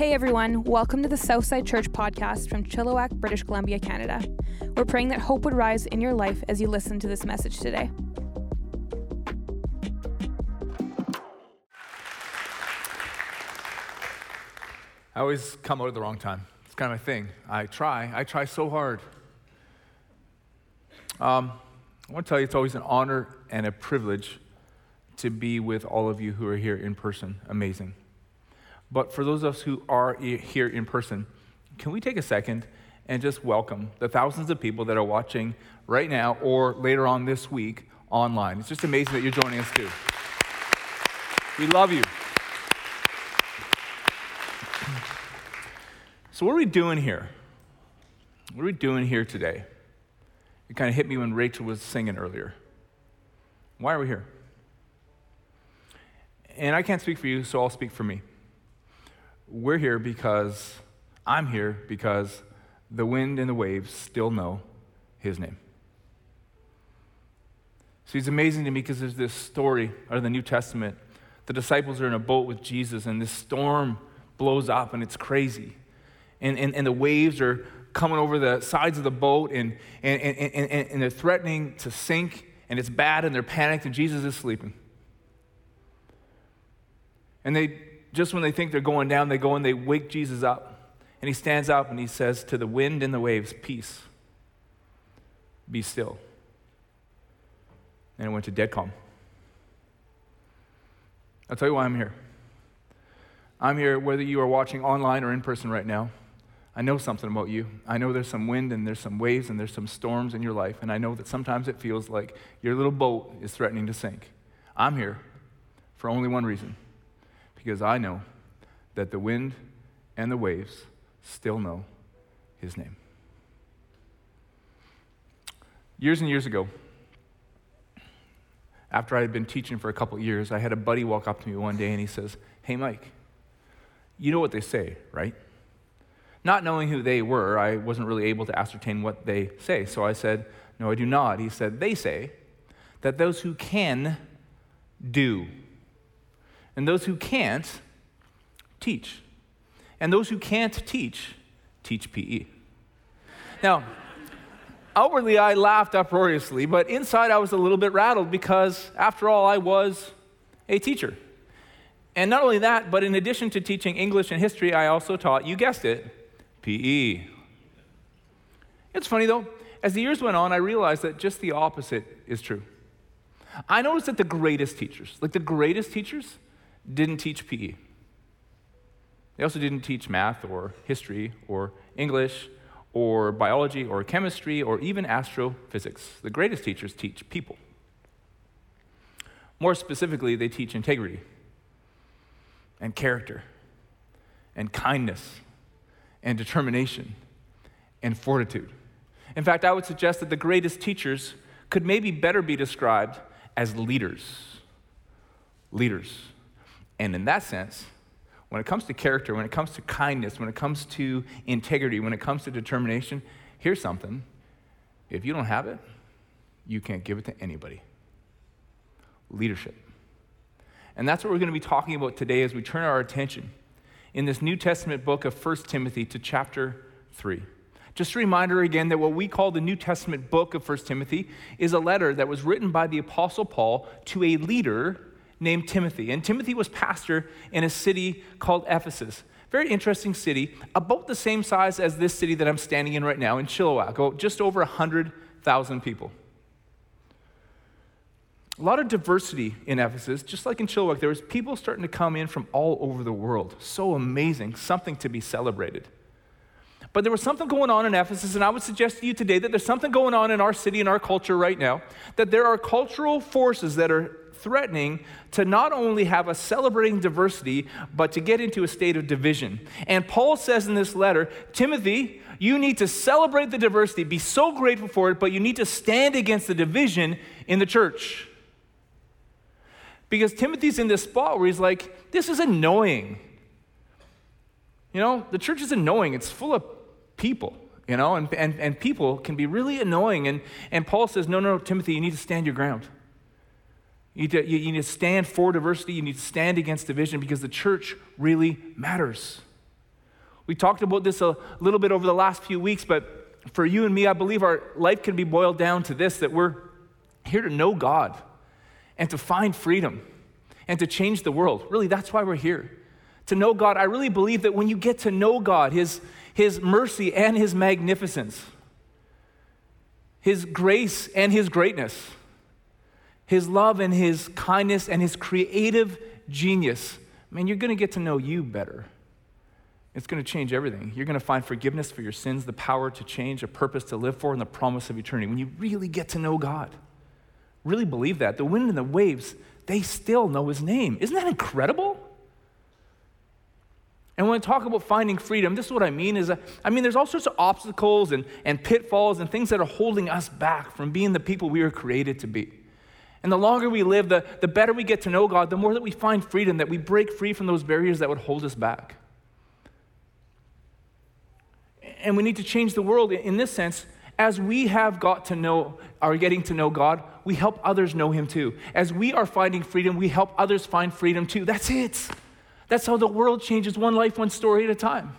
Hey everyone, welcome to the Southside Church podcast from Chilliwack, British Columbia, Canada. We're praying that hope would rise in your life as you listen to this message today. I always come out at the wrong time. It's kind of my thing. I try. I try so hard. Um, I want to tell you it's always an honor and a privilege to be with all of you who are here in person. Amazing. But for those of us who are here in person, can we take a second and just welcome the thousands of people that are watching right now or later on this week online? It's just amazing that you're joining us too. We love you. So, what are we doing here? What are we doing here today? It kind of hit me when Rachel was singing earlier. Why are we here? And I can't speak for you, so I'll speak for me. We're here because I'm here because the wind and the waves still know his name. See, it's amazing to me because there's this story out of the New Testament. The disciples are in a boat with Jesus, and this storm blows up, and it's crazy. And, and, and the waves are coming over the sides of the boat, and, and, and, and, and they're threatening to sink, and it's bad, and they're panicked, and Jesus is sleeping. And they just when they think they're going down, they go and they wake Jesus up. And he stands up and he says to the wind and the waves, Peace, be still. And it went to dead calm. I'll tell you why I'm here. I'm here whether you are watching online or in person right now. I know something about you. I know there's some wind and there's some waves and there's some storms in your life. And I know that sometimes it feels like your little boat is threatening to sink. I'm here for only one reason because I know that the wind and the waves still know his name. Years and years ago, after I had been teaching for a couple years, I had a buddy walk up to me one day and he says, Hey, Mike, you know what they say, right? Not knowing who they were, I wasn't really able to ascertain what they say. So I said, No, I do not. He said, They say that those who can do and those who can't, teach. And those who can't teach, teach PE. Now, outwardly I laughed uproariously, but inside I was a little bit rattled because, after all, I was a teacher. And not only that, but in addition to teaching English and history, I also taught, you guessed it, PE. It's funny though, as the years went on, I realized that just the opposite is true. I noticed that the greatest teachers, like the greatest teachers, didn't teach PE. They also didn't teach math or history or English or biology or chemistry or even astrophysics. The greatest teachers teach people. More specifically, they teach integrity and character and kindness and determination and fortitude. In fact, I would suggest that the greatest teachers could maybe better be described as leaders. Leaders. And in that sense, when it comes to character, when it comes to kindness, when it comes to integrity, when it comes to determination, here's something. If you don't have it, you can't give it to anybody. Leadership. And that's what we're going to be talking about today as we turn our attention in this New Testament book of 1 Timothy to chapter 3. Just a reminder again that what we call the New Testament book of 1 Timothy is a letter that was written by the Apostle Paul to a leader named Timothy. And Timothy was pastor in a city called Ephesus. Very interesting city, about the same size as this city that I'm standing in right now in Chilliwack, just over 100,000 people. A lot of diversity in Ephesus, just like in Chilliwack, there was people starting to come in from all over the world. So amazing, something to be celebrated. But there was something going on in Ephesus, and I would suggest to you today that there's something going on in our city and our culture right now, that there are cultural forces that are threatening to not only have us celebrating diversity, but to get into a state of division. And Paul says in this letter, Timothy, you need to celebrate the diversity, be so grateful for it, but you need to stand against the division in the church. Because Timothy's in this spot where he's like, this is annoying. You know, the church is annoying, it's full of people you know, and, and, and people can be really annoying. And, and Paul says, no, no, Timothy, you need to stand your ground. You need, to, you need to stand for diversity. You need to stand against division because the church really matters. We talked about this a little bit over the last few weeks, but for you and me, I believe our life can be boiled down to this that we're here to know God and to find freedom and to change the world. Really, that's why we're here. To know God. I really believe that when you get to know God, His, His mercy and His magnificence, His grace and His greatness, His love and His kindness and His creative genius, man, you're going to get to know you better. It's going to change everything. You're going to find forgiveness for your sins, the power to change, a purpose to live for, and the promise of eternity. When you really get to know God, really believe that. The wind and the waves, they still know his name. Isn't that incredible? And when I talk about finding freedom, this is what I mean is, that, I mean, there's all sorts of obstacles and, and pitfalls and things that are holding us back from being the people we were created to be. And the longer we live, the, the better we get to know God, the more that we find freedom, that we break free from those barriers that would hold us back. And we need to change the world in this sense. As we have got to know, are getting to know God, we help others know Him too. As we are finding freedom, we help others find freedom too. That's it. That's how the world changes one life, one story at a time.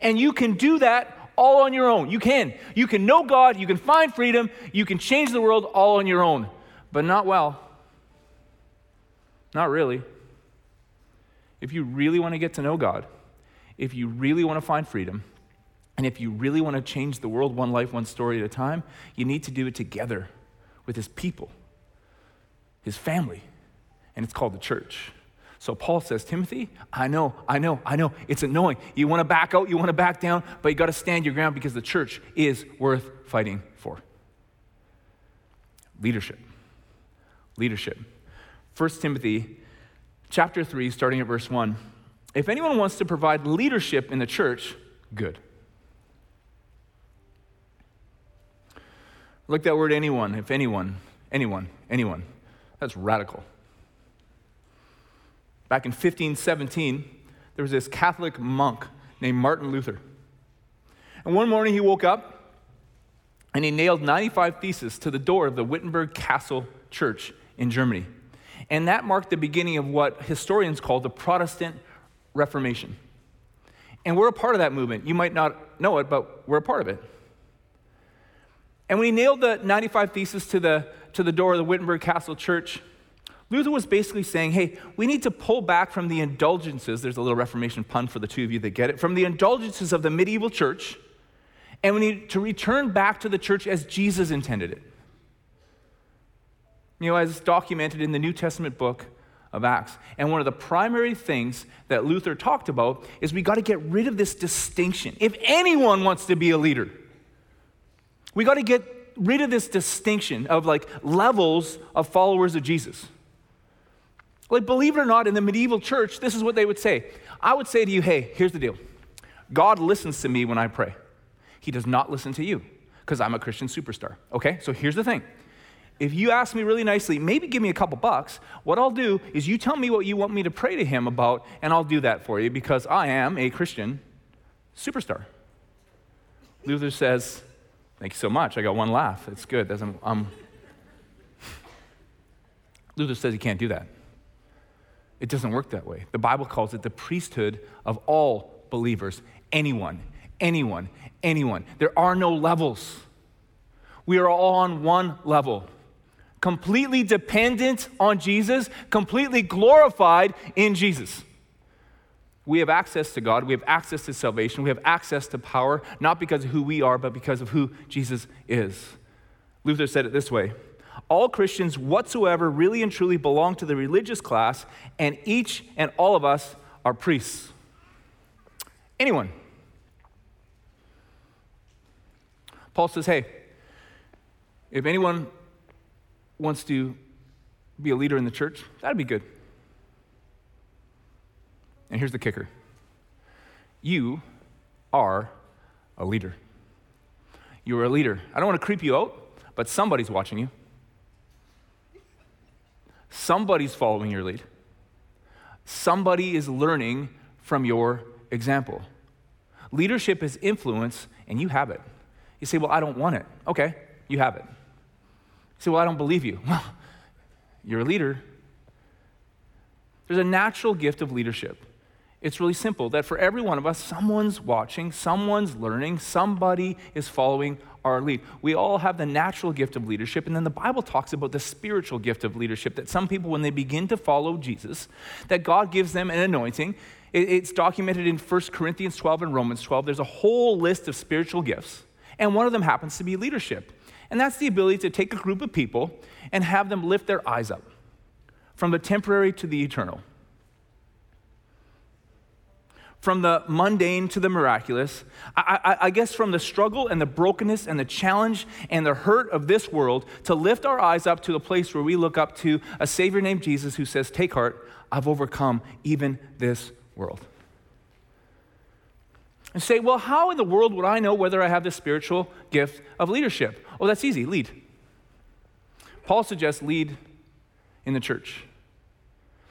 And you can do that all on your own. You can. You can know God, you can find freedom, you can change the world all on your own, but not well. Not really. If you really want to get to know God, if you really want to find freedom, and if you really want to change the world one life, one story at a time, you need to do it together with his people, his family, and it's called the church. So Paul says, Timothy, I know, I know, I know, it's annoying. You want to back out, you want to back down, but you got to stand your ground because the church is worth fighting for. Leadership. Leadership. 1 Timothy chapter 3, starting at verse 1. If anyone wants to provide leadership in the church, good. Look that word anyone, if anyone, anyone, anyone. That's radical. Back in 1517, there was this Catholic monk named Martin Luther. And one morning he woke up and he nailed 95 theses to the door of the Wittenberg Castle Church in Germany. And that marked the beginning of what historians call the Protestant Reformation. And we're a part of that movement. You might not know it, but we're a part of it. And when he nailed the 95 Theses to the, to the door of the Wittenberg Castle Church, Luther was basically saying, hey, we need to pull back from the indulgences. There's a little Reformation pun for the two of you that get it. From the indulgences of the medieval church, and we need to return back to the church as Jesus intended it. You know, as documented in the New Testament book of Acts. And one of the primary things that Luther talked about is we got to get rid of this distinction. If anyone wants to be a leader, we got to get rid of this distinction of like levels of followers of Jesus. Like, believe it or not, in the medieval church, this is what they would say. I would say to you, hey, here's the deal God listens to me when I pray, He does not listen to you because I'm a Christian superstar. Okay? So here's the thing. If you ask me really nicely, maybe give me a couple bucks, what I'll do is you tell me what you want me to pray to Him about, and I'll do that for you because I am a Christian superstar. Luther says, Thank you so much. I got one laugh. It's good. That's, um, Luther says you can't do that. It doesn't work that way. The Bible calls it the priesthood of all believers. Anyone, anyone, anyone. There are no levels. We are all on one level. Completely dependent on Jesus, completely glorified in Jesus. We have access to God. We have access to salvation. We have access to power, not because of who we are, but because of who Jesus is. Luther said it this way All Christians whatsoever really and truly belong to the religious class, and each and all of us are priests. Anyone. Paul says, hey, if anyone wants to be a leader in the church, that'd be good. And here's the kicker you are a leader. You are a leader. I don't want to creep you out, but somebody's watching you. Somebody's following your lead. Somebody is learning from your example. Leadership is influence, and you have it. You say, Well, I don't want it. Okay, you have it. Say, Well, I don't believe you. Well, you're a leader. There's a natural gift of leadership. It's really simple that for every one of us, someone's watching, someone's learning, somebody is following our lead. We all have the natural gift of leadership, and then the Bible talks about the spiritual gift of leadership that some people, when they begin to follow Jesus, that God gives them an anointing. It's documented in 1 Corinthians 12 and Romans 12. There's a whole list of spiritual gifts, and one of them happens to be leadership. And that's the ability to take a group of people and have them lift their eyes up from the temporary to the eternal from the mundane to the miraculous. I, I, I, guess from the struggle and the brokenness and the challenge and the hurt of this world to lift our eyes up to the place where we look up to a Savior named Jesus who says, Take heart, I've overcome even this world. And say, Well, how in the world would I know whether I have the spiritual gift of leadership? Oh, that's easy lead. Paul suggests lead in the church.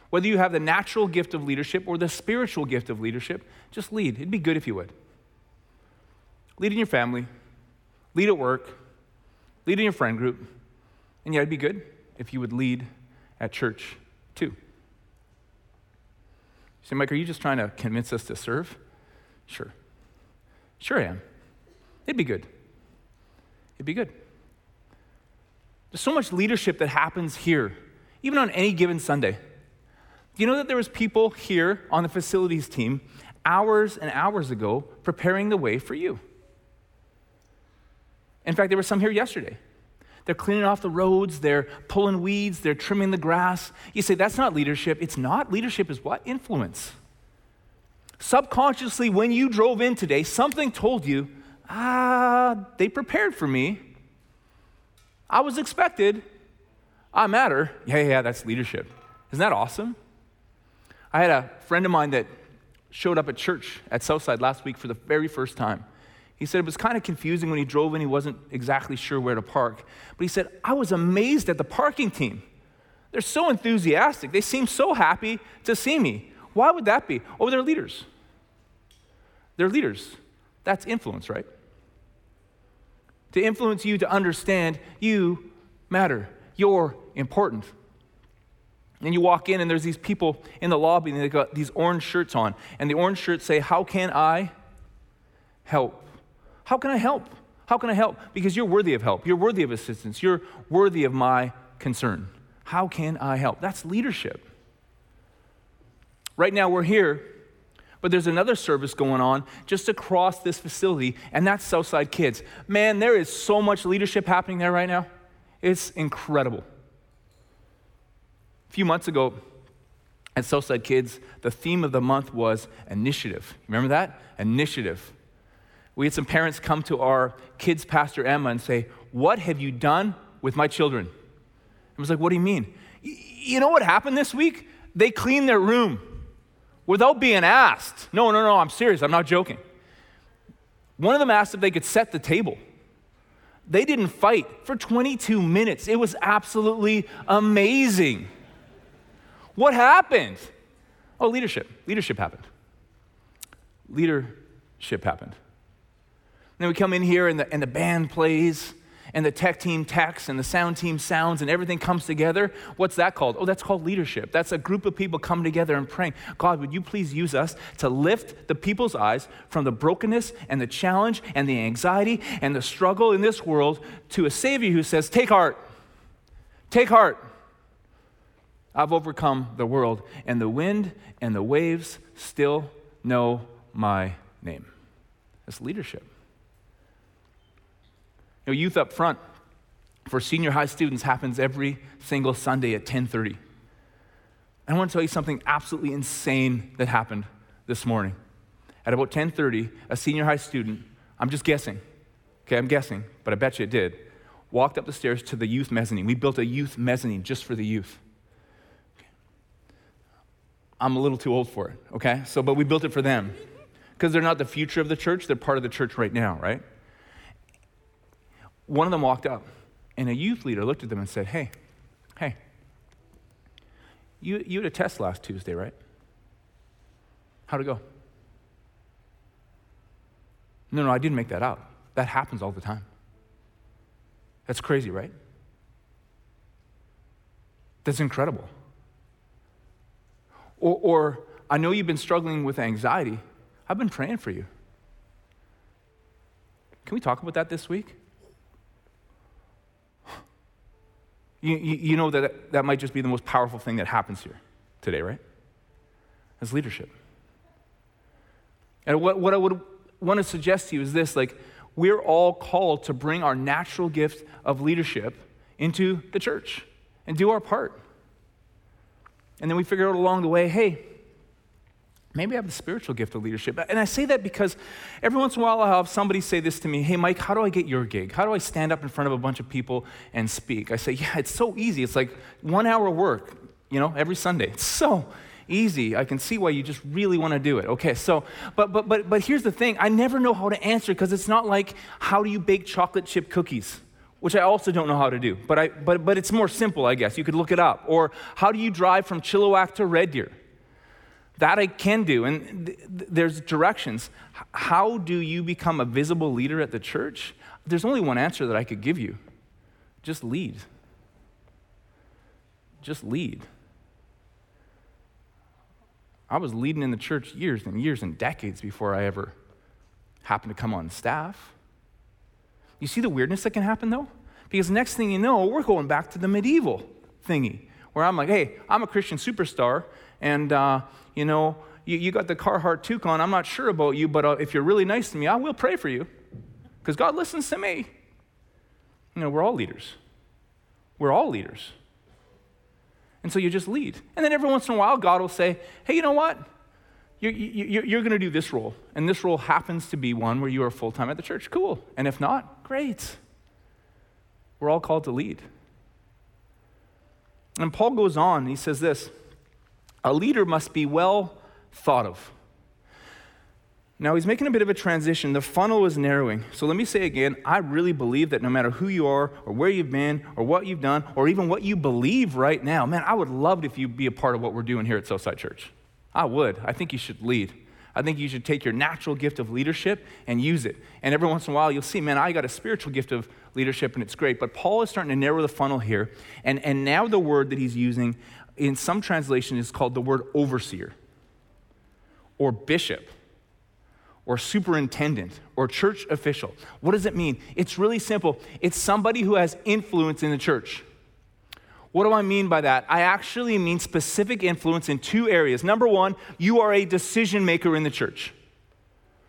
Whether you have the natural gift of leadership or the spiritual gift of leadership, just lead. It'd be good if you would. Lead in your family, lead at work, lead in your friend group, and yeah, it'd be good if you would lead at church too. You say, Mike, are you just trying to convince us to serve? Sure. Sure I am. It'd be good. It'd be good. There's so much leadership that happens here, even on any given Sunday. Do you know that there was people here on the facilities team hours and hours ago preparing the way for you? In fact, there were some here yesterday. They're cleaning off the roads, they're pulling weeds, they're trimming the grass. You say, that's not leadership. It's not. Leadership is what? Influence. Subconsciously, when you drove in today, something told you, ah, they prepared for me. I was expected. I matter. Yeah, yeah, that's leadership. Isn't that awesome? I had a friend of mine that showed up at church at Southside last week for the very first time. He said it was kind of confusing when he drove in, he wasn't exactly sure where to park. But he said, I was amazed at the parking team. They're so enthusiastic. They seem so happy to see me. Why would that be? Oh, they're leaders. They're leaders. That's influence, right? To influence you to understand you matter. You're important. And you walk in, and there's these people in the lobby, and they've got these orange shirts on. And the orange shirts say, How can I help? How can I help? How can I help? Because you're worthy of help. You're worthy of assistance. You're worthy of my concern. How can I help? That's leadership. Right now, we're here, but there's another service going on just across this facility, and that's Southside Kids. Man, there is so much leadership happening there right now. It's incredible. A few months ago at Southside Kids, the theme of the month was initiative. Remember that? Initiative. We had some parents come to our kids' pastor Emma and say, What have you done with my children? I was like, What do you mean? You know what happened this week? They cleaned their room without being asked. No, no, no, I'm serious. I'm not joking. One of them asked if they could set the table. They didn't fight for 22 minutes. It was absolutely amazing. What happened? Oh, leadership. Leadership happened. Leadership happened. And then we come in here and the, and the band plays and the tech team techs and the sound team sounds and everything comes together. What's that called? Oh, that's called leadership. That's a group of people coming together and praying, God, would you please use us to lift the people's eyes from the brokenness and the challenge and the anxiety and the struggle in this world to a Savior who says, Take heart. Take heart. I've overcome the world, and the wind and the waves still know my name. That's leadership. You know, youth up front for senior high students happens every single Sunday at 10:30. I want to tell you something absolutely insane that happened this morning. At about 10:30, a senior high student, I'm just guessing. Okay, I'm guessing, but I bet you it did. Walked up the stairs to the youth mezzanine. We built a youth mezzanine just for the youth. I'm a little too old for it, okay? So, but we built it for them because they're not the future of the church, they're part of the church right now, right? One of them walked up, and a youth leader looked at them and said, Hey, hey, you, you had a test last Tuesday, right? How'd it go? No, no, I didn't make that up. That happens all the time. That's crazy, right? That's incredible. Or, or I know you've been struggling with anxiety. I've been praying for you. Can we talk about that this week? You, you, know that that might just be the most powerful thing that happens here today, right? As leadership. And what, what I would want to suggest to you is this like, we're all called to bring our natural gift of leadership into the church and do our part. And then we figure out along the way hey, maybe I have the spiritual gift of leadership. And I say that because every once in a while I'll have somebody say this to me Hey, Mike, how do I get your gig? How do I stand up in front of a bunch of people and speak? I say, Yeah, it's so easy. It's like one hour work, you know, every Sunday. It's so easy. I can see why you just really want to do it. Okay, so, but, but, but, but here's the thing I never know how to answer because it's not like, how do you bake chocolate chip cookies? Which I also don't know how to do, but, I, but, but it's more simple, I guess. You could look it up. Or how do you drive from Chilliwack to Red Deer? That I can do. And th- th- there's directions. How do you become a visible leader at the church? There's only one answer that I could give you just lead. Just lead. I was leading in the church years and years and decades before I ever happened to come on staff. You see the weirdness that can happen though? Because next thing you know, we're going back to the medieval thingy where I'm like, hey, I'm a Christian superstar, and uh, you know, you, you, got the Carhartt toucan. I'm not sure about you, but uh, if you're really nice to me, I will pray for you because God listens to me. You know, we're all leaders. We're all leaders. And so you just lead. And then every once in a while, God will say, hey, you know what? You're, you're, you're going to do this role. And this role happens to be one where you are full time at the church. Cool. And if not, great. We're all called to lead. And Paul goes on, he says this a leader must be well thought of. Now, he's making a bit of a transition. The funnel is narrowing. So let me say again I really believe that no matter who you are, or where you've been, or what you've done, or even what you believe right now, man, I would love if you be a part of what we're doing here at Southside Church. I would. I think you should lead. I think you should take your natural gift of leadership and use it. And every once in a while, you'll see, man, I got a spiritual gift of leadership, and it's great. But Paul is starting to narrow the funnel here. And, and now the word that he's using in some translation is called the word overseer or bishop or superintendent or church official. What does it mean? It's really simple. It's somebody who has influence in the church. What do I mean by that? I actually mean specific influence in two areas. Number one, you are a decision maker in the church.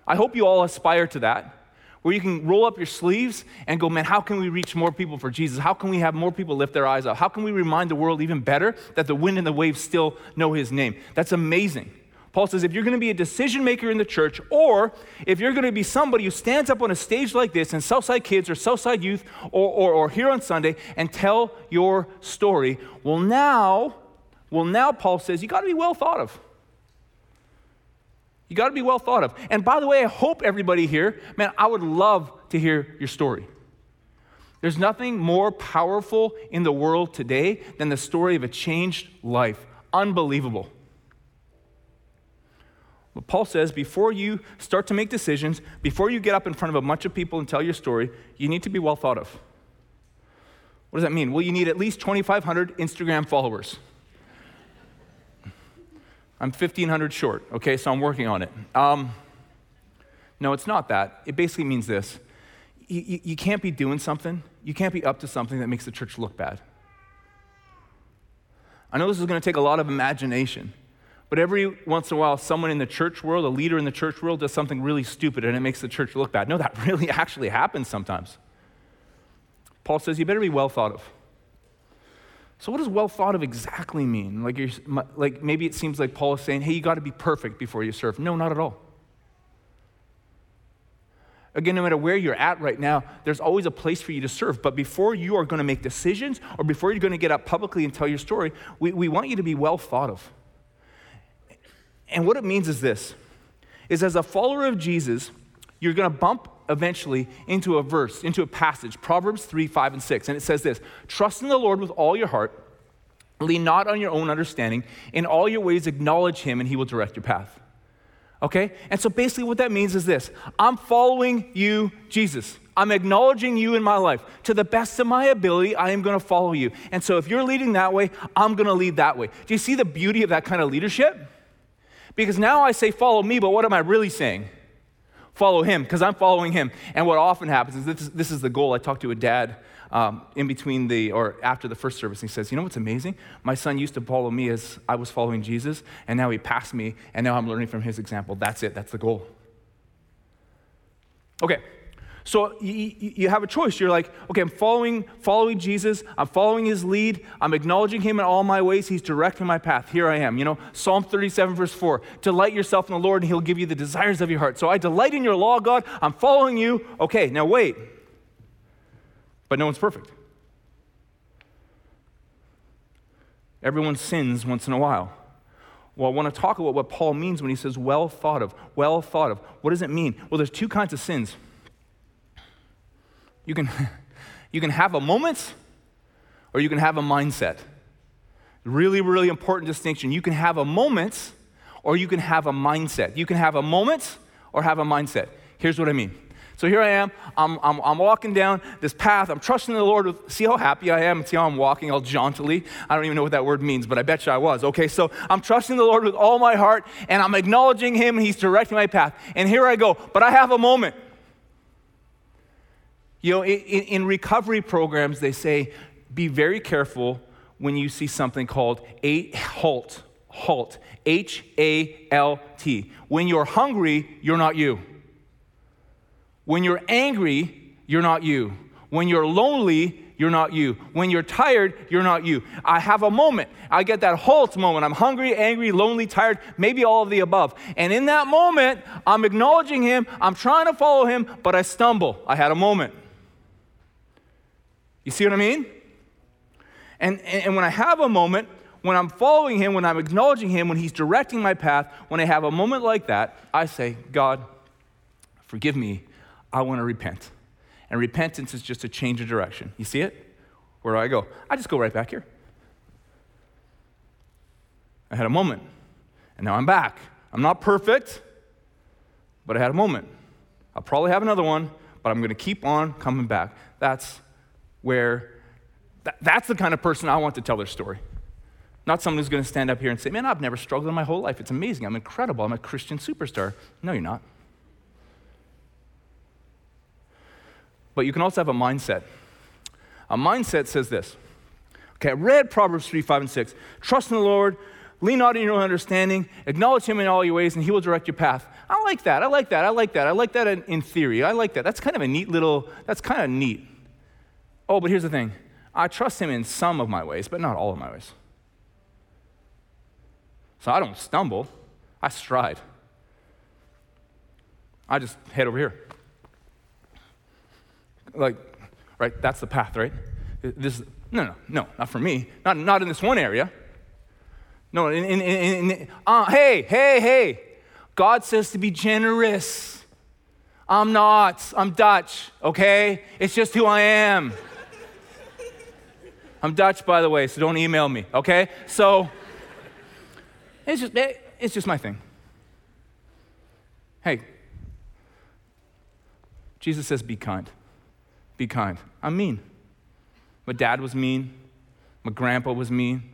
I hope you all aspire to that, where you can roll up your sleeves and go, man, how can we reach more people for Jesus? How can we have more people lift their eyes up? How can we remind the world even better that the wind and the waves still know his name? That's amazing. Paul says if you're going to be a decision maker in the church, or if you're going to be somebody who stands up on a stage like this in Southside Kids or Southside Youth or, or, or here on Sunday and tell your story, well, now, well, now Paul says you got to be well thought of. You got to be well thought of. And by the way, I hope everybody here, man, I would love to hear your story. There's nothing more powerful in the world today than the story of a changed life. Unbelievable. But Paul says before you start to make decisions, before you get up in front of a bunch of people and tell your story, you need to be well thought of. What does that mean? Well, you need at least 2,500 Instagram followers. I'm 1,500 short, okay, so I'm working on it. Um, no, it's not that. It basically means this you, you can't be doing something, you can't be up to something that makes the church look bad. I know this is going to take a lot of imagination. But every once in a while, someone in the church world, a leader in the church world, does something really stupid and it makes the church look bad. No, that really actually happens sometimes. Paul says you better be well thought of. So, what does well thought of exactly mean? Like, like maybe it seems like Paul is saying, hey, you got to be perfect before you serve. No, not at all. Again, no matter where you're at right now, there's always a place for you to serve. But before you are going to make decisions or before you're going to get up publicly and tell your story, we, we want you to be well thought of. And what it means is this is as a follower of Jesus, you're going to bump eventually into a verse, into a passage, Proverbs 3, 5, and 6. And it says this Trust in the Lord with all your heart, lean not on your own understanding. In all your ways, acknowledge him, and he will direct your path. Okay? And so basically, what that means is this I'm following you, Jesus. I'm acknowledging you in my life. To the best of my ability, I am going to follow you. And so if you're leading that way, I'm going to lead that way. Do you see the beauty of that kind of leadership? Because now I say, follow me, but what am I really saying? Follow him, because I'm following him. And what often happens is this, this is the goal. I talked to a dad um, in between the, or after the first service, and he says, You know what's amazing? My son used to follow me as I was following Jesus, and now he passed me, and now I'm learning from his example. That's it, that's the goal. Okay, so you, you, have a choice. You're like, okay, I'm following, following Jesus. I'm following his lead. I'm acknowledging him in all my ways. He's directing my path. Here I am. You know, Psalm 37, verse 4. Delight yourself in the Lord, and he'll give you the desires of your heart. So I delight in your law, God. I'm following you. Okay, now wait. But no one's perfect. Everyone sins once in a while. Well, I want to talk about what Paul means when he says well thought of. Well thought of. What does it mean? Well, there's two kinds of sins. You can, you can have a moment or you can have a mindset. Really, really important distinction. You can have a moment or you can have a mindset. You can have a moment or have a mindset. Here's what I mean. So here I am. I'm, I'm, I'm, walking down this path. I'm trusting the Lord. With, see how happy I am? See how I'm walking all jauntily? I don't even know what that word means, but I bet you I was. Okay, so I'm trusting the Lord with all my heart, and I'm acknowledging Him, and He's directing my path. And here I go. But I have a moment. You know, in, in recovery programs, they say be very careful when you see something called a halt. Halt. H A L T. When you're hungry, you're not you. When you're angry, you're not you. When you're lonely, you're not you. When you're tired, you're not you. I have a moment. I get that halt moment. I'm hungry, angry, lonely, tired, maybe all of the above. And in that moment, I'm acknowledging Him. I'm trying to follow Him, but I stumble. I had a moment. You see what I mean? And, and when I have a moment, when I'm following him, when I'm acknowledging him, when he's directing my path, when I have a moment like that, I say, God, forgive me. I want to repent. And repentance is just a change of direction. You see it? Where do I go? I just go right back here. I had a moment, and now I'm back. I'm not perfect, but I had a moment. I'll probably have another one, but I'm going to keep on coming back. That's where th- that's the kind of person I want to tell their story. Not someone who's going to stand up here and say, Man, I've never struggled in my whole life. It's amazing. I'm incredible. I'm a Christian superstar. No, you're not. But you can also have a mindset. A mindset says this. Okay, I read Proverbs 3, 5, and 6. Trust in the Lord, lean not in your own understanding, acknowledge him in all your ways, and he will direct your path. I like that. I like that. I like that. I like that in, in theory. I like that. That's kind of a neat little, that's kind of neat. Oh, but here's the thing I trust him in some of my ways, but not all of my ways. So I don't stumble, I stride. I just head over here. Like, right, that's the path, right? This, no, no, no, not for me. Not, not in this one area. No, in, in, in, in uh, hey, hey, hey. God says to be generous. I'm not. I'm Dutch, okay? It's just who I am. I'm Dutch, by the way, so don't email me, okay? So it's just, it's just my thing. Hey, Jesus says, be kind. Be kind. I'm mean. My dad was mean. My grandpa was mean.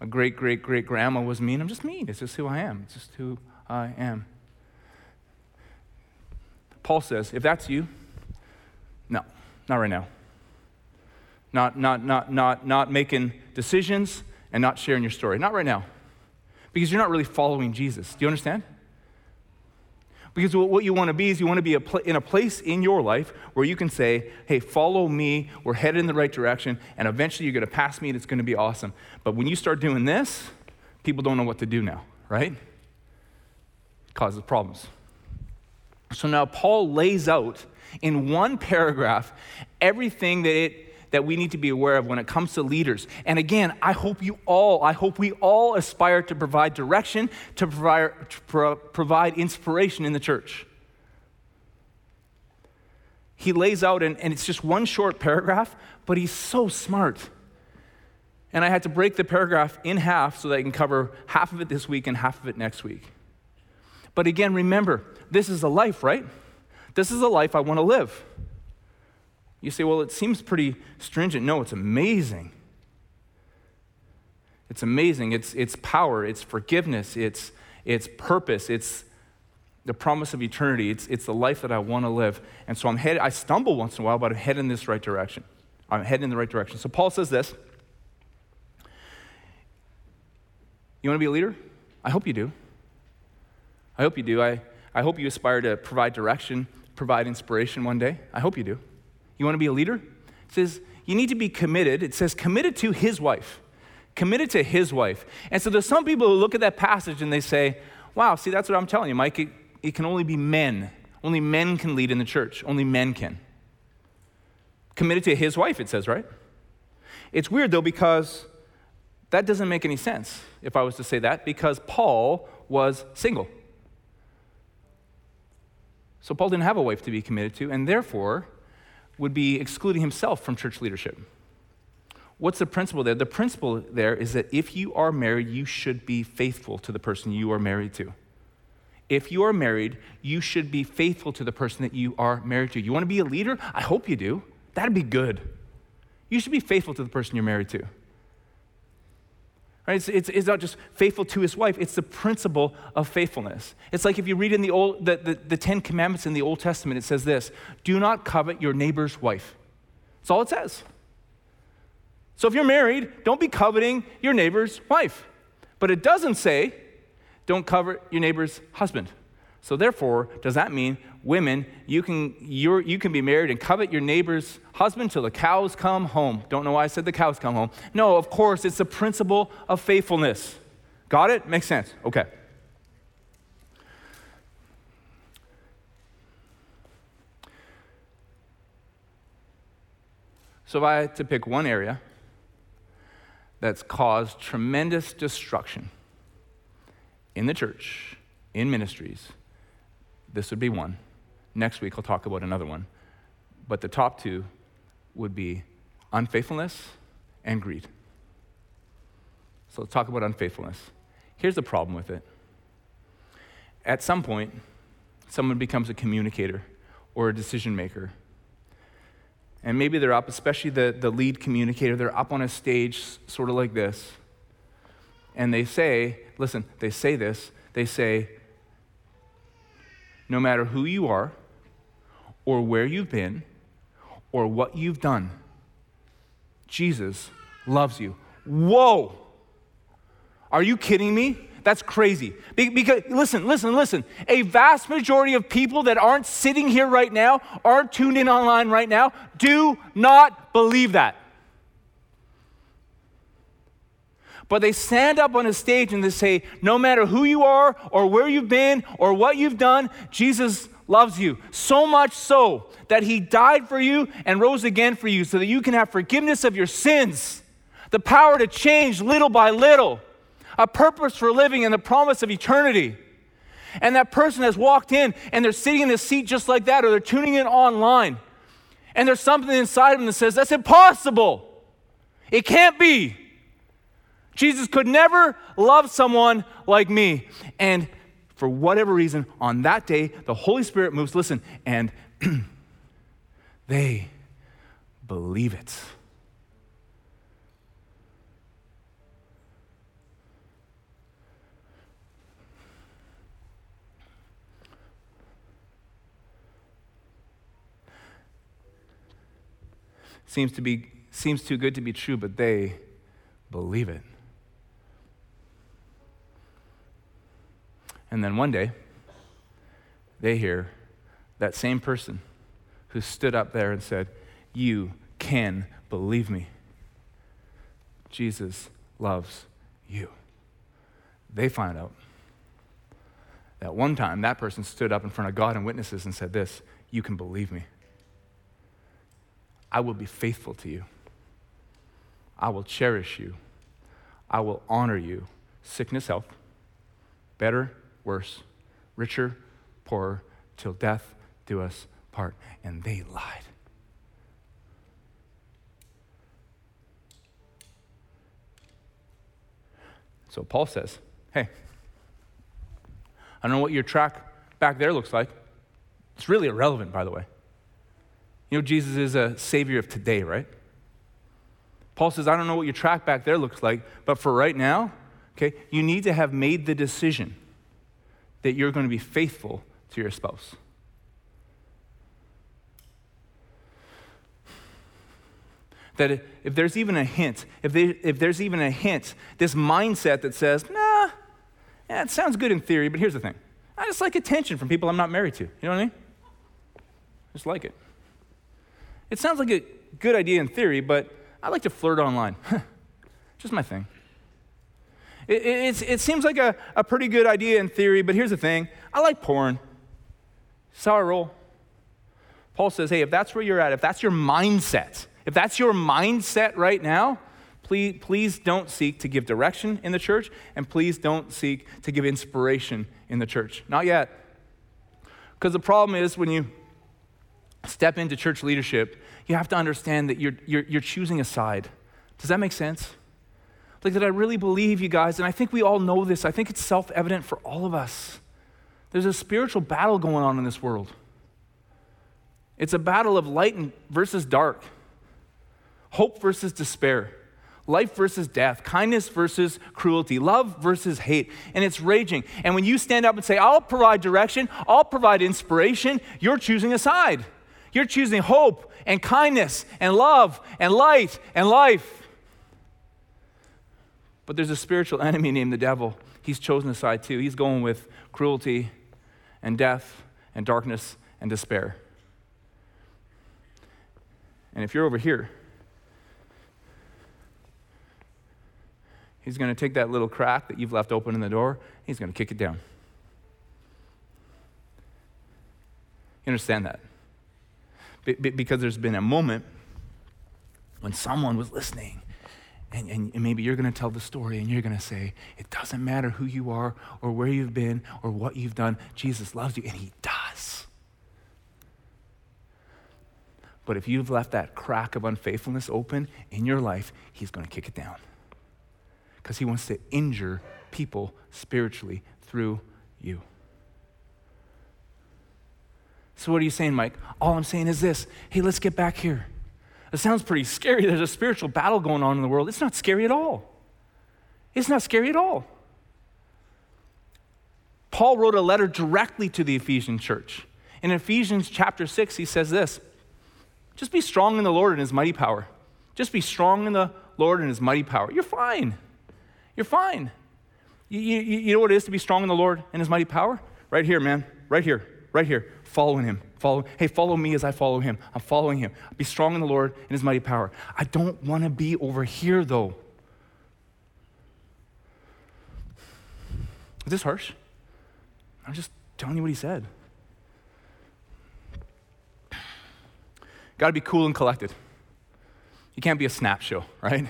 My great great great grandma was mean. I'm just mean. It's just who I am. It's just who I am. Paul says, if that's you, no, not right now not, not, not, not, not making decisions and not sharing your story. Not right now. Because you're not really following Jesus. Do you understand? Because what you want to be is you want to be in a place in your life where you can say, hey, follow me, we're headed in the right direction, and eventually you're going to pass me and it's going to be awesome. But when you start doing this, people don't know what to do now, right? It causes problems. So now Paul lays out in one paragraph everything that it that we need to be aware of when it comes to leaders. And again, I hope you all, I hope we all aspire to provide direction, to provide, to pro- provide inspiration in the church. He lays out, and, and it's just one short paragraph, but he's so smart. And I had to break the paragraph in half so that I can cover half of it this week and half of it next week. But again, remember, this is a life, right? This is a life I want to live. You say, well, it seems pretty stringent. No, it's amazing. It's amazing. It's, it's power, it's forgiveness, it's, it's purpose, it's the promise of eternity, it's, it's the life that I want to live. And so I'm headed, I stumble once in a while, but I'm heading in this right direction. I'm heading in the right direction. So Paul says this You want to be a leader? I hope you do. I hope you do. I, I hope you aspire to provide direction, provide inspiration one day. I hope you do. You want to be a leader? It says you need to be committed. It says committed to his wife. Committed to his wife. And so there's some people who look at that passage and they say, wow, see, that's what I'm telling you, Mike. It, it can only be men. Only men can lead in the church. Only men can. Committed to his wife, it says, right? It's weird though because that doesn't make any sense if I was to say that because Paul was single. So Paul didn't have a wife to be committed to, and therefore would be excluding himself from church leadership. What's the principle there? The principle there is that if you are married, you should be faithful to the person you are married to. If you are married, you should be faithful to the person that you are married to. You want to be a leader? I hope you do. That'd be good. You should be faithful to the person you're married to. Right? It's, it's, it's, not just faithful to his wife, it's the principle of faithfulness. It's like if you read in the, old, the, the, the Ten Commandments in the Old Testament, it says this do not covet your neighbor's wife. That's all it says. So if you're married, don't be coveting your neighbor's wife. But it doesn't say, don't covet your neighbor's husband. So therefore, does that mean women, you can, you you can be married and covet your neighbor's husband till the cows come home? Don't know why I said the cows come home. No, of course, it's the principle of faithfulness. Got it? Makes sense. Okay. So if I had to pick one area that's caused tremendous destruction in the church, in ministries, this would be one. Next week, I'll talk about another one. But the top two would be unfaithfulness and greed. So let's talk about unfaithfulness. Here's the problem with it. At some point, someone becomes a communicator or a decision maker. And maybe they're up, especially the, the lead communicator, they're up on a stage sort of like this. And they say, listen, they say this, they say, no matter who you are, or where you've been, or what you've done, Jesus loves you. Whoa! Are you kidding me? That's crazy. Because, listen, listen, listen. A vast majority of people that aren't sitting here right now, aren't tuned in online right now, do not believe that. But they stand up on a stage and they say, no matter who you are or where you've been or what you've done, Jesus loves you. So much so that he died for you and rose again for you so that you can have forgiveness of your sins, the power to change little by little, a purpose for living, and the promise of eternity. And that person has walked in and they're sitting in a seat just like that, or they're tuning in online. And there's something inside of them that says, That's impossible. It can't be. Jesus could never love someone like me. And for whatever reason, on that day, the Holy Spirit moves, listen, and they believe it. Seems to be seems too good to be true, but they believe it. And then one day, they hear that same person who stood up there and said, You can believe me. Jesus loves you. They find out that one time that person stood up in front of God and witnesses and said, This, you can believe me. I will be faithful to you. I will cherish you. I will honor you. Sickness, health, better, worse, richer, poorer, till death do us part. And they lied. So Paul says, hey, I don't know what your track back there looks like. It's really irrelevant, by the way. You know, Jesus is a savior of today, right? Paul says, I don't know what your track back there looks like, but for right now, okay, you need to have made the decision that you're going to be faithful to your spouse. That if there's even a hint, if, they, if there's even a hint, this mindset that says, nah, yeah, it sounds good in theory, but here's the thing I just like attention from people I'm not married to. You know what I mean? Just like it. It sounds like a good idea in theory, but I like to flirt online. just my thing. It, it, it, seems like a, a pretty good idea in theory, but here's the thing I like porn. Roll. Paul says, hey, if that's where you're at, if that's your mindset, if that's your mindset right now, please, please don't seek to give direction in the church, and please don't seek to give inspiration in the church. Not yet. Because the problem is when you step into church leadership, you have to understand that you're, you're, you're choosing a side. Does that make sense? Like, that I really believe you guys, and I think we all know this, I think it's self evident for all of us. There's a spiritual battle going on in this world. It's a battle of light versus dark, hope versus despair, life versus death, kindness versus cruelty, love versus hate, and it's raging. And when you stand up and say, I'll provide direction, I'll provide inspiration, you're choosing a side. You're choosing hope and kindness and love and light and life. But there's a spiritual enemy named the devil. He's chosen a side too. He's going with cruelty and death and darkness and despair. And if you're over here, he's going to take that little crack that you've left open in the door, he's going to kick it down. You understand that? Because there's been a moment when someone was listening and, and, maybe you're going to tell the story and you're going to say, it doesn't matter who you are or where you've been or what you've done, Jesus loves you, and He does. But if you've left that crack of unfaithfulness open in your life, He's going to kick it down. Because He wants to injure people spiritually through you. So, what are you saying, Mike? All I'm saying is this hey, let's get back here. It sounds pretty scary. There's a spiritual battle going on in the world. It's not scary at all. It's not scary at all. Paul wrote a letter directly to the Ephesian church. In Ephesians chapter 6, he says this Just be strong in the Lord and his mighty power. Just be strong in the Lord and his mighty power. You're fine. You're fine. You, you, you know what it is to be strong in the Lord and his mighty power? Right here, man. Right here. Right here. Following him. Follow, hey, follow me as I follow him. I'm following him. Be strong in the Lord and his mighty power. I don't want to be over here, though. Is this harsh? I'm just telling you what he said. Got to be cool and collected. You can't be a snap show, right?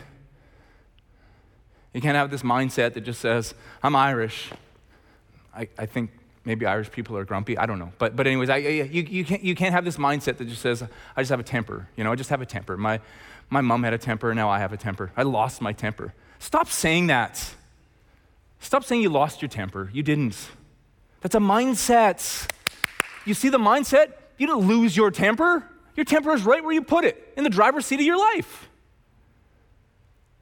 You can't have this mindset that just says, I'm Irish. I, I think maybe Irish people are grumpy. I don't know. But, but anyways, I, you, you, can't, you can't have this mindset that just says, I just have a temper. You know, I just have a temper. My, my mom had a temper, now I have a temper. I lost my temper. Stop saying that. Stop saying you lost your temper. You didn't. That's a mindset. You see the mindset? You didn't lose your temper. Your temper is right where you put it, in the driver's seat of your life.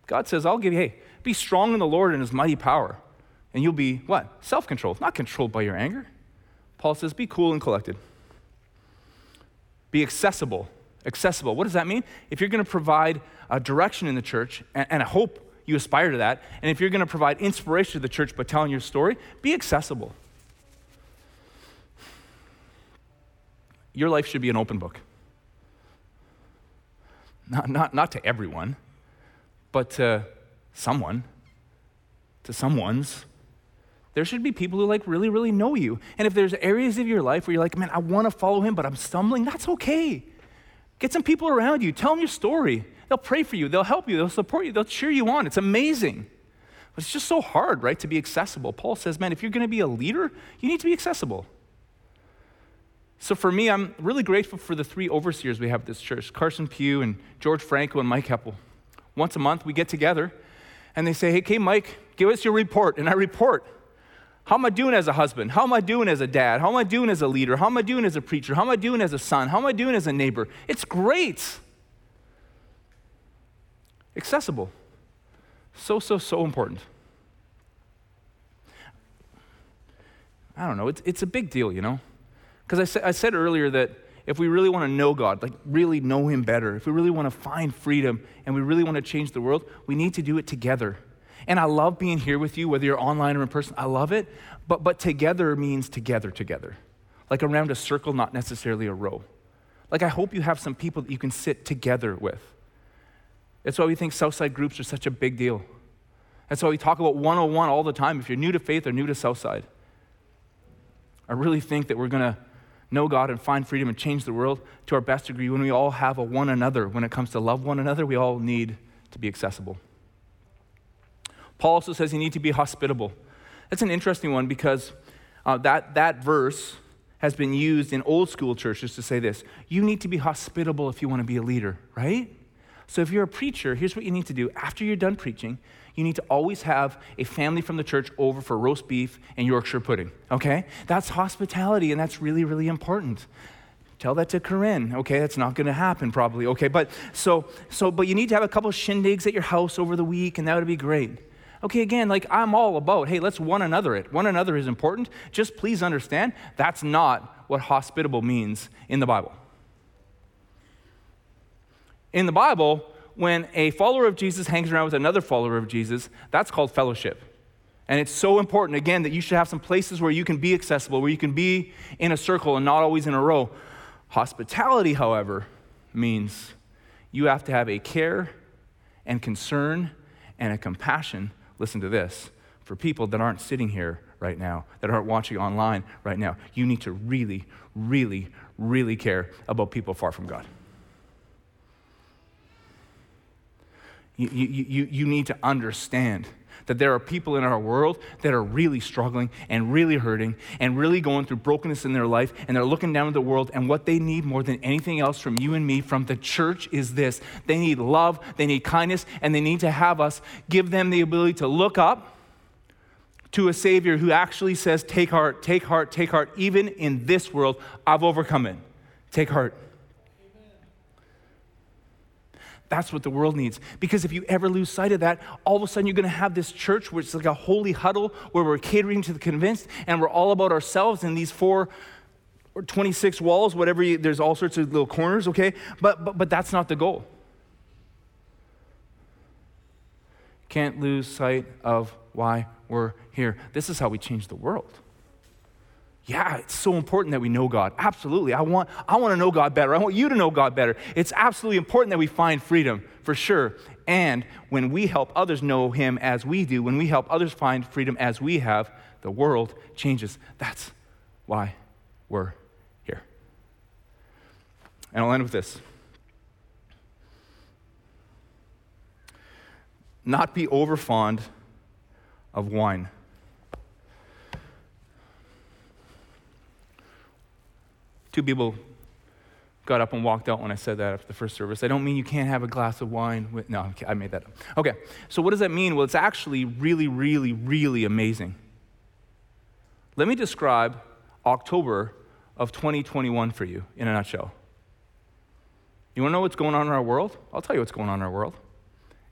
God says, I'll give you, hey, be strong in the Lord and his mighty power and you'll be what? Self controlled, not controlled by your anger. Paul says, be cool and collected. Be accessible. Accessible. What does that mean? If you're going to provide a direction in the church, and, and I hope you aspire to that, and if you're going to provide inspiration to the church by telling your story, be accessible. Your life should be an open book. Not, not, not to everyone, but to someone, to someone's there should be people who like really, really know you. And if there's areas of your life where you're like, man, I want to follow him, but I'm stumbling, that's okay. Get some people around you, tell them your story. They'll pray for you, they'll help you, they'll support you, they'll cheer you on. It's amazing. But it's just so hard, right, to be accessible. Paul says, man, if you're going to be a leader, you need to be accessible. So for me, I'm really grateful for the three overseers we have at this church Carson Pugh and George Franco and Mike Heppel. Once a month, we get together and they say, hey, okay, Mike, give us your report. And I report. How am I doing as a husband? How am I doing as a dad? How am I doing as a leader? How am I doing as a preacher? How am I doing as a son? How am I doing as a neighbor? It's great. Accessible. So, so, so important. I don't know, it's, it's a big deal, you know? Because I, sa- I said earlier that if we really want to know God, like really know Him better, if we really want to find freedom and we really want to change the world, we need to do it together. And I love being here with you, whether you're online or in person. I love it. But, but together means together, together. Like around a circle, not necessarily a row. Like I hope you have some people that you can sit together with. That's why we think Southside groups are such a big deal. That's why we talk about 101 all the time. If you're new to faith or new to Southside, I really think that we're going to know God and find freedom and change the world to our best degree when we all have a one another. When it comes to love one another, we all need to be accessible. Paul also says you need to be hospitable. That's an interesting one because uh, that, that verse has been used in old school churches to say this you need to be hospitable if you want to be a leader, right? So if you're a preacher, here's what you need to do. After you're done preaching, you need to always have a family from the church over for roast beef and Yorkshire pudding, okay? That's hospitality, and that's really, really important. Tell that to Corinne. Okay, that's not going to happen probably. Okay, but so so but you need to have a couple shindigs at your house over the week, and that would be great. Okay, again, like I'm all about, hey, let's one another it. One another is important. Just please understand that's not what hospitable means in the Bible. In the Bible, when a follower of Jesus hangs around with another follower of Jesus, that's called fellowship. And it's so important, again, that you should have some places where you can be accessible, where you can be in a circle and not always in a row. Hospitality, however, means you have to have a care and concern and a compassion, listen to this, for people that aren't sitting here right now, that aren't watching online right now. You need to really, really, really care about people far from God. You, you, you, you need to understand that there are people in our world that are really struggling and really hurting and really going through brokenness in their life, and they're looking down at the world, and what they need more than anything else from you and me, from the church, is this they need love, they need kindness, and they need to have us give them the ability to look up to a Savior who actually says, Take heart, take heart, take heart. Even in this world, I've overcome it. Take heart. That's what the world needs. Because if you ever lose sight of that, all of a sudden you're going to have this church where it's like a holy huddle where we're catering to the convinced and we're all about ourselves in these four or 26 walls, whatever, you, there's all sorts of little corners, okay? But, but, but that's not the goal. Can't lose sight of why we're here. This is how we change the world. Yeah, it's so important that we know God. Absolutely. I want, I want to know God better. I want you to know God better. It's absolutely important that we find freedom, for sure. And when we help others know Him as we do, when we help others find freedom as we have, the world changes. That's why we're here. And I'll end with this not be overfond of wine. Two people got up and walked out when I said that after the first service. I don't mean you can't have a glass of wine with, no, I made that up. Okay, so what does that mean? Well, it's actually really, really, really amazing. Let me describe October of 2021 for you in a nutshell. You wanna know what's going on in our world? I'll tell you what's going on in our world.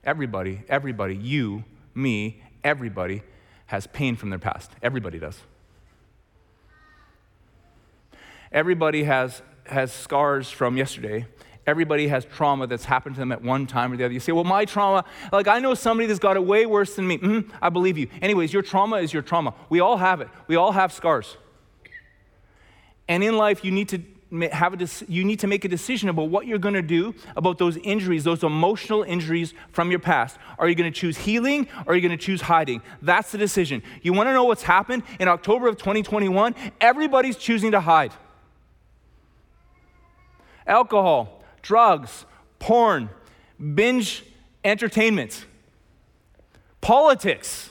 Everybody, everybody, you, me, everybody has pain from their past. Everybody does. Everybody has, has scars from yesterday. Everybody has trauma that's happened to them at one time or the other. You say, well, my trauma, like I know somebody that's got it way worse than me. Mm, I believe you. Anyways, your trauma is your trauma. We all have it. We all have scars. And in life, you need to have a you need to make a decision about what you're going to do about those injuries, those emotional injuries from your past. Are you going to choose healing or are you going to choose hiding? That's the decision. You want to know what's happened in October of 2021? Everybody's choosing to hide alcohol, drugs, porn, binge entertainment, politics.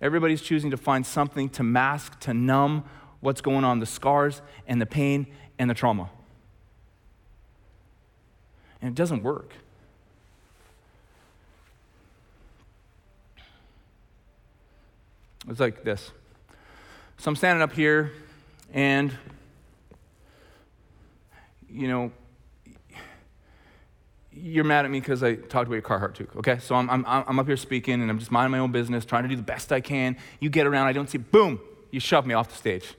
Everybody's choosing to find something to mask, to numb what's going on, the scars and the pain and the trauma. And it doesn't work. It's like this. So I'm standing up here and you know, you're mad at me because I talked about your car Carhartt toque, okay? So I'm, I'm, I'm up here speaking and I'm just minding my own business, trying to do the best I can. You get around, I don't see, boom, You shove me off the stage.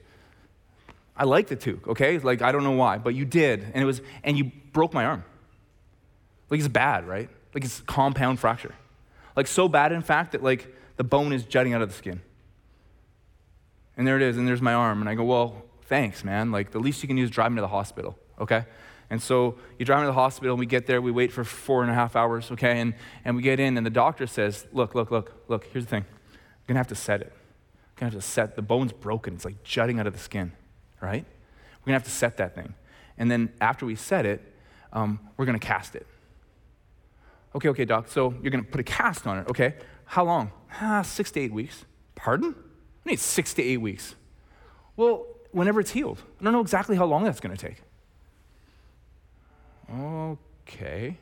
I like the too, okay? Like, I don't know why, but you did. And it was, and you broke my arm. Like, it's bad, right? Like, it's compound fracture. Like, so bad, in fact, that like the bone is jutting out of the skin. And there it is, and there's my arm. And I go, well, thanks, man. Like, the least you can do is drive me to the hospital, okay? And so you drive me to the hospital, and we get there, we wait for four and a half hours, okay? And, and we get in, and the doctor says, look, look, look, look, here's the thing. I'm gonna have to set it. I'm gonna have to set, the bone's broken. It's like jutting out of the skin, right? We're gonna have to set that thing. And then after we set it, um, we're gonna cast it. Okay, okay, doc, so you're gonna put a cast on it, okay? How long? Ah, six to eight weeks. Pardon? I need six to eight weeks. Well, whenever it's healed. I don't know exactly how long that's gonna take. Okay.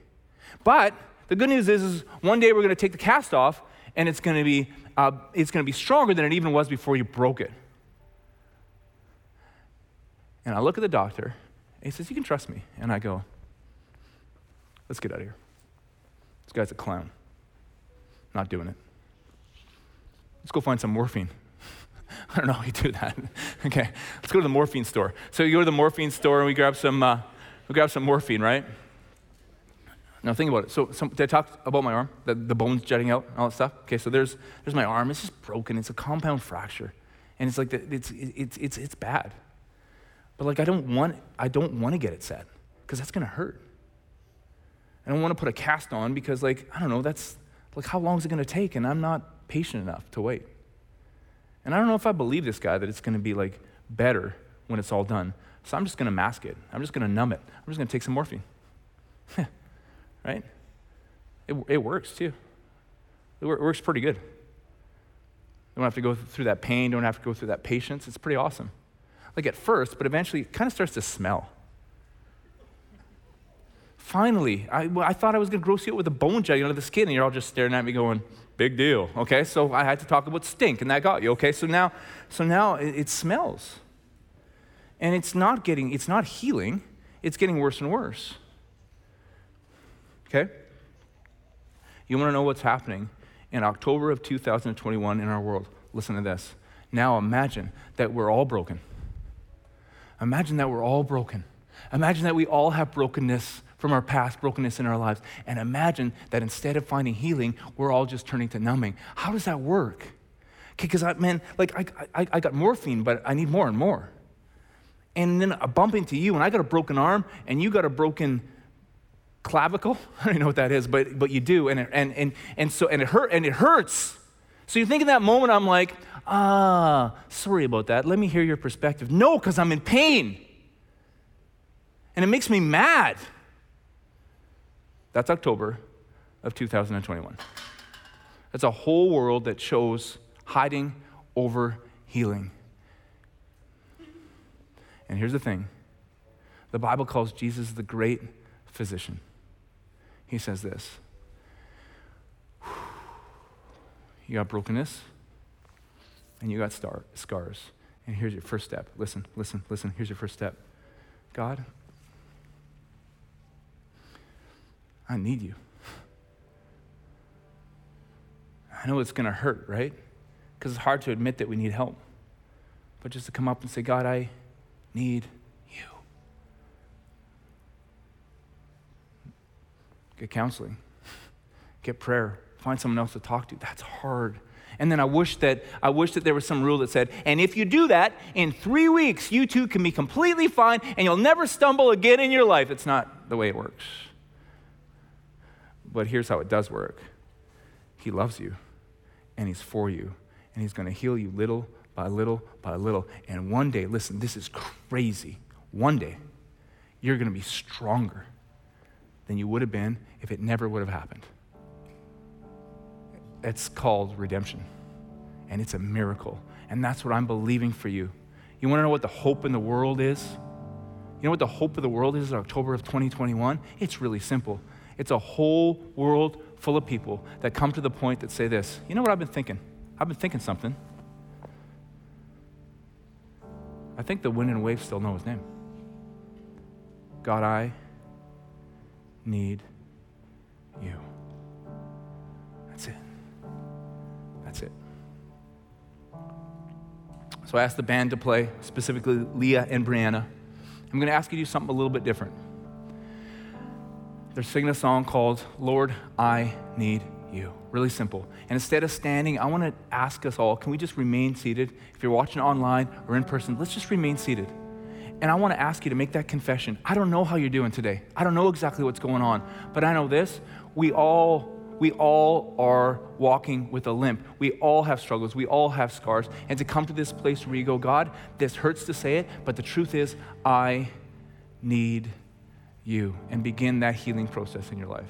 But the good news is, is one day we're going to take the cast off and it's going to be uh, it's going to be stronger than it even was before you broke it. And I look at the doctor and he says, You can trust me. And I go, Let's get out of here. This guy's a clown. Not doing it. Let's go find some morphine. I don't know how you do that. okay, let's go to the morphine store. So you go to the morphine store and we grab some, uh, we grab some morphine, right? Now think about it. So some, did I talk about my arm? The, the bones jutting out, and all that stuff. Okay, so there's there's my arm. It's just broken. It's a compound fracture, and it's like the, it's it's it's it's bad. But like I don't want I don't want to get it set because that's gonna hurt. I don't want to put a cast on because like I don't know that's like how long is it gonna take, and I'm not patient enough to wait. And I don't know if I believe this guy that it's gonna be like better when it's all done. So I'm just gonna mask it. I'm just gonna numb it. I'm just gonna take some morphine right? It, it works too. It, it works pretty good. Don't have to go through that pain, don't have to go through that patience. It's pretty awesome. Like at first, but eventually it kind of starts to smell. Finally, I, I thought I was going to gross you out with a bone jutting under the skin, and you're all just staring at me going, big deal. Okay, so I had to talk about stink, and that got you. Okay, so now, so now it, it smells. And it's not getting, it's not healing, it's getting worse and worse. Okay? You want to know what's happening in October of 2021 in our world? Listen to this. Now imagine that we're all broken. Imagine that we're all broken. Imagine that we all have brokenness from our past, brokenness in our lives. And imagine that instead of finding healing, we're all just turning to numbing. How does that work? Because I, man, like I, I, I got morphine, but I need more and more. And then I bump into you, and I got a broken arm, and you got a broken clavicle. I don't know what that is, but, but you do. And, and, and, and, so, and, it hurt, and it hurts. So you think in that moment, I'm like, ah, sorry about that. Let me hear your perspective. No, because I'm in pain. And it makes me mad. That's October of 2021. That's a whole world that chose hiding over healing. And here's the thing the Bible calls Jesus the great physician he says this You got brokenness and you got star- scars. And here's your first step. Listen, listen, listen. Here's your first step God, I need you. I know it's going to hurt, right? Because it's hard to admit that we need help. But just to come up and say, God, I need you. Get counseling, get prayer, find someone else to talk to. That's hard. And then I wish that I wish that there was some rule that said, and if you do that, in three weeks you two can be completely fine and you'll never stumble again in your life. It's not the way it works. But here's how it does work. He loves you and he's for you and he's going to heal you little by little by little. And one day, listen, this is crazy. One day, you're going to be stronger than you would have been if it never would have happened. It's called redemption, and it's a miracle. And that's what I'm believing for you. You want to know what the hope in the world is? You know what the hope of the world is in October of 2021? It's really simple. It's a whole world full of people that come to the point that say this You know what I've been thinking? I've been thinking something. I think the wind and waves still know his name. God, I need you. That's it. That's it. So I asked the band to play, specifically Leah and Brianna. I'm going to ask you to do something a little bit different. They're singing a song called Lord, I Need You. Really simple. And instead of standing, I want to ask us all can we just remain seated? If you're watching online or in person, let's just remain seated. And I want to ask you to make that confession. I don't know how you're doing today. I don't know exactly what's going on, but I know this. We all we all are walking with a limp. We all have struggles. We all have scars. And to come to this place where you go, God, this hurts to say it, but the truth is, I need you. And begin that healing process in your life.